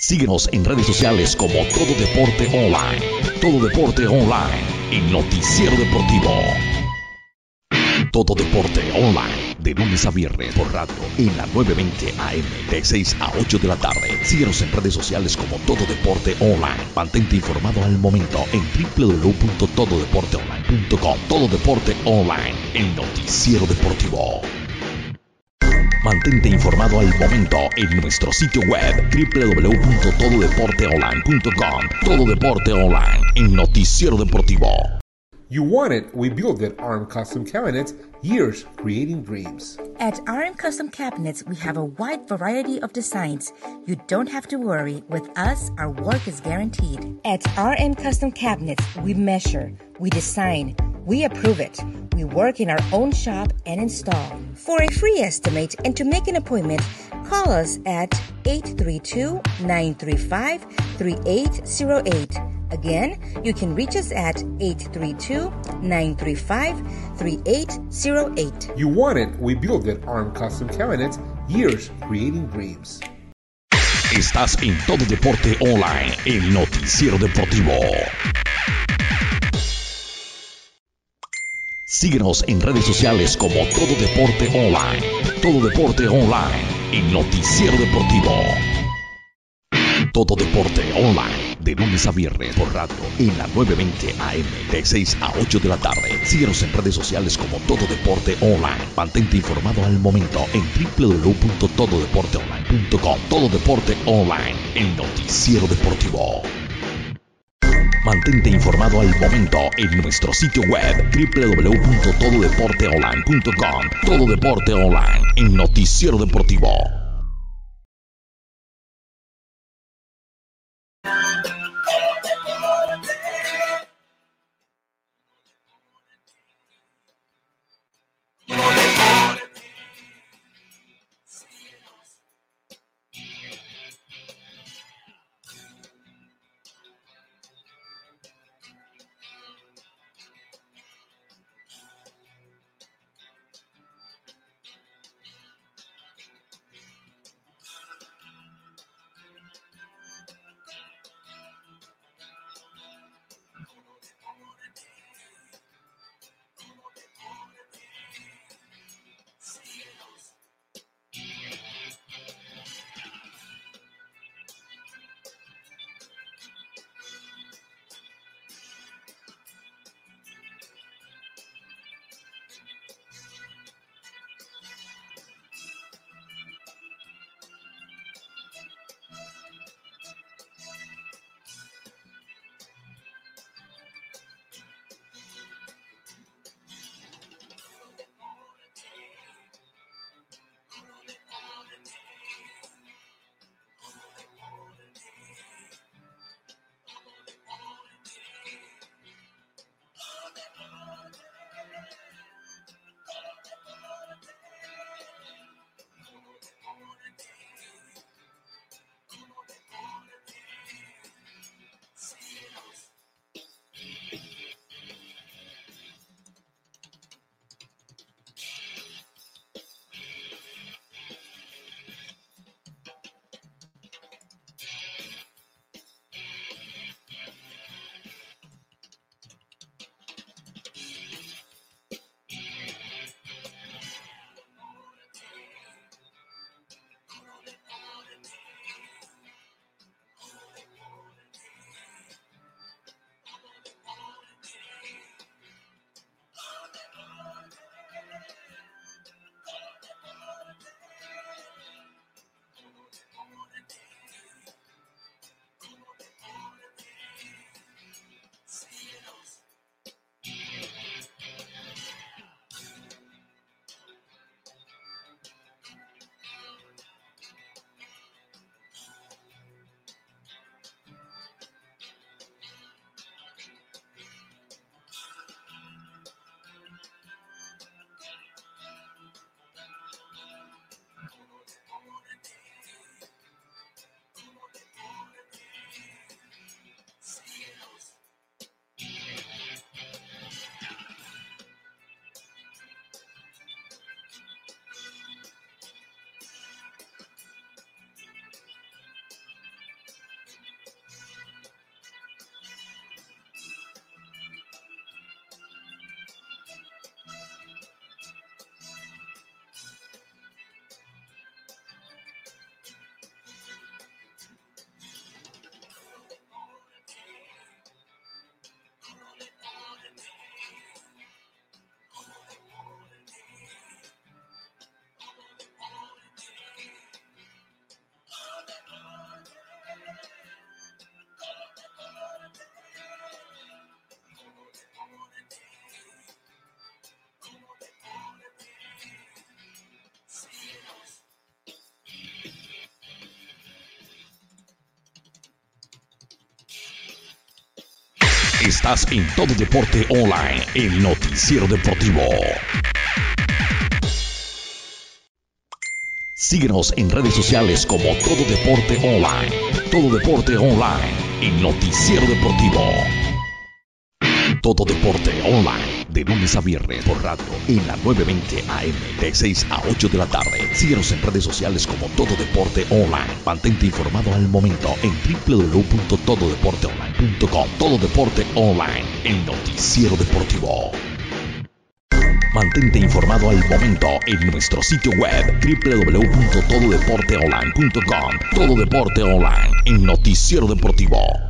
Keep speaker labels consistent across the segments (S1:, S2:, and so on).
S1: Síguenos en redes sociales como Todo Deporte Online. Todo Deporte Online, el noticiero deportivo. Todo Deporte Online, de lunes a viernes por rato, en la 920 AM, de 6 a 8 de la tarde. Síguenos en redes sociales como Todo Deporte Online. Mantente informado al momento en www.tododeporteonline.com. Todo Deporte Online, el noticiero deportivo. Mantente informado al momento en nuestro sitio web www.tododeporteonline.com. Todo Deporte Online, el noticiero deportivo.
S2: You want it, we build it. RM Custom Cabinets, years creating dreams.
S3: At RM Custom Cabinets, we have a wide variety of designs. You don't have to worry. With us, our work is guaranteed. At RM Custom Cabinets, we measure, we design, we approve it. We work in our own shop and install. For a free estimate and to make an appointment, call us at 832 935 3808. Again, you can reach us at 832 935 3808.
S2: You want it, we build it. RM Custom Cabinets, years creating dreams.
S1: Estás en Todo Deporte Online, el noticiero deportivo. Síguenos en redes sociales como Todo Deporte Online. Todo Deporte Online, el noticiero deportivo. Todo Deporte Online, de lunes a viernes por rato, en la 920 AM, de 6 a 8 de la tarde. Síguenos en redes sociales como Todo Deporte Online. Mantente informado al momento en www.tododeporteonline.com. Todo Deporte Online, el noticiero deportivo. Mantente informado al momento en nuestro sitio web www.tododeporteonline.com. Todo Deporte Online, el noticiero deportivo. Estás en Todo Deporte Online, el noticiero deportivo. Síguenos en redes sociales como Todo Deporte Online. Todo Deporte Online, el noticiero deportivo. Todo Deporte Online, de lunes a viernes por radio en la 920 AM, de 6 a 8 de la tarde. Síguenos en redes sociales como Todo Deporte Online. Mantente informado al momento en Todo Deporte Online, el noticiero deportivo. Mantente informado al momento en nuestro sitio web www.tododeporteonline.com. Todo Deporte Online, el noticiero deportivo.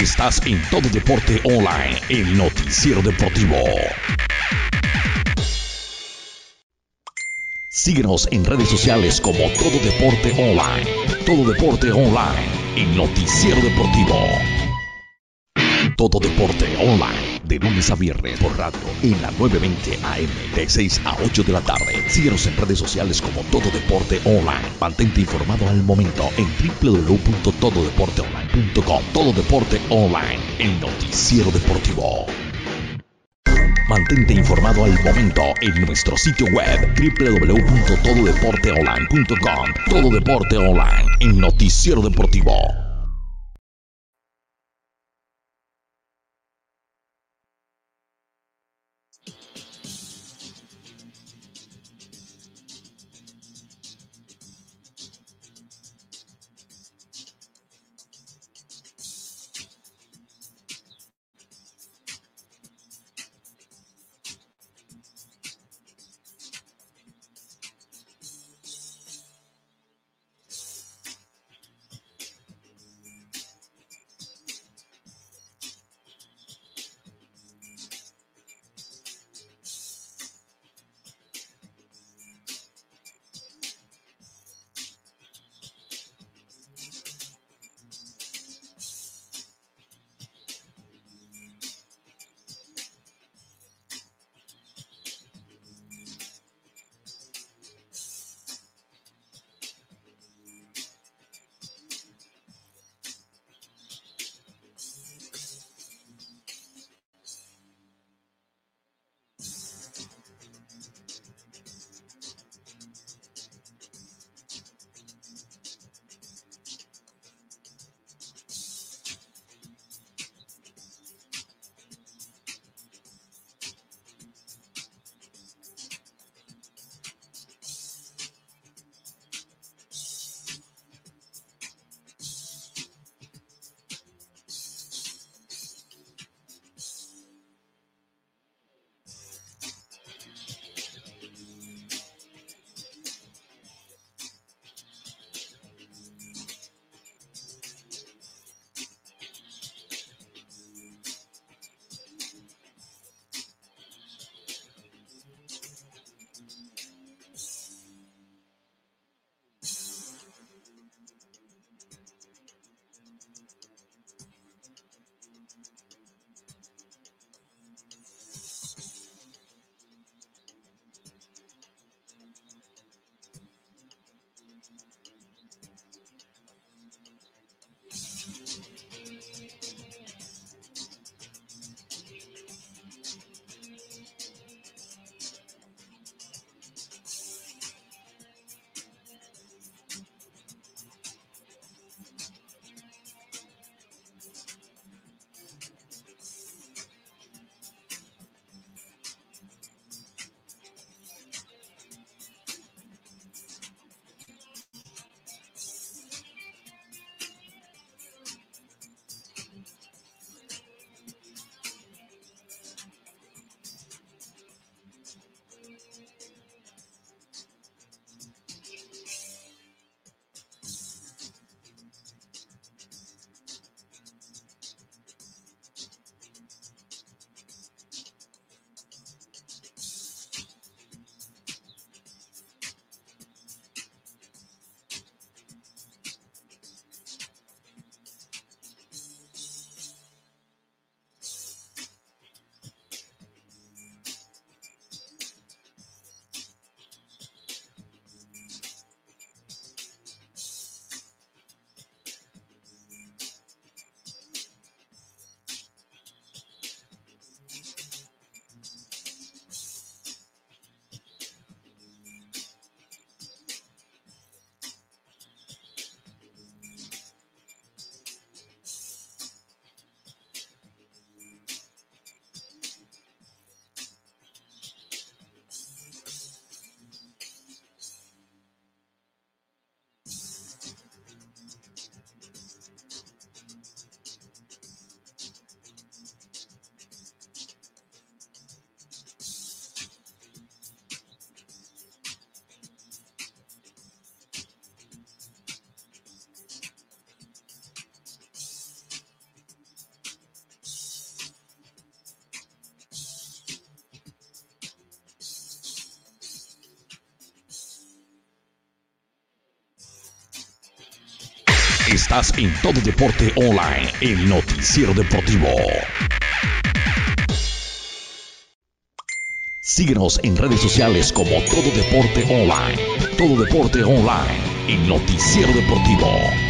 S1: Estás en Todo Deporte Online, el noticiero deportivo. Síguenos en redes sociales como Todo Deporte Online. Todo Deporte Online, el noticiero deportivo. Todo Deporte Online, de lunes a viernes por radio en la 920 AM, de 6 a 8 de la tarde. Síguenos en redes sociales como Todo Deporte Online. Mantente informado al momento en www.tododeporteonline.com. Todo Deporte Online, el noticiero deportivo. Mantente informado al momento en nuestro sitio web www.tododeporteonline.com. Todo Deporte Online, el noticiero deportivo. Estás en Todo Deporte Online, el noticiero deportivo. Síguenos en redes sociales como Todo Deporte Online. Todo Deporte Online, el noticiero deportivo.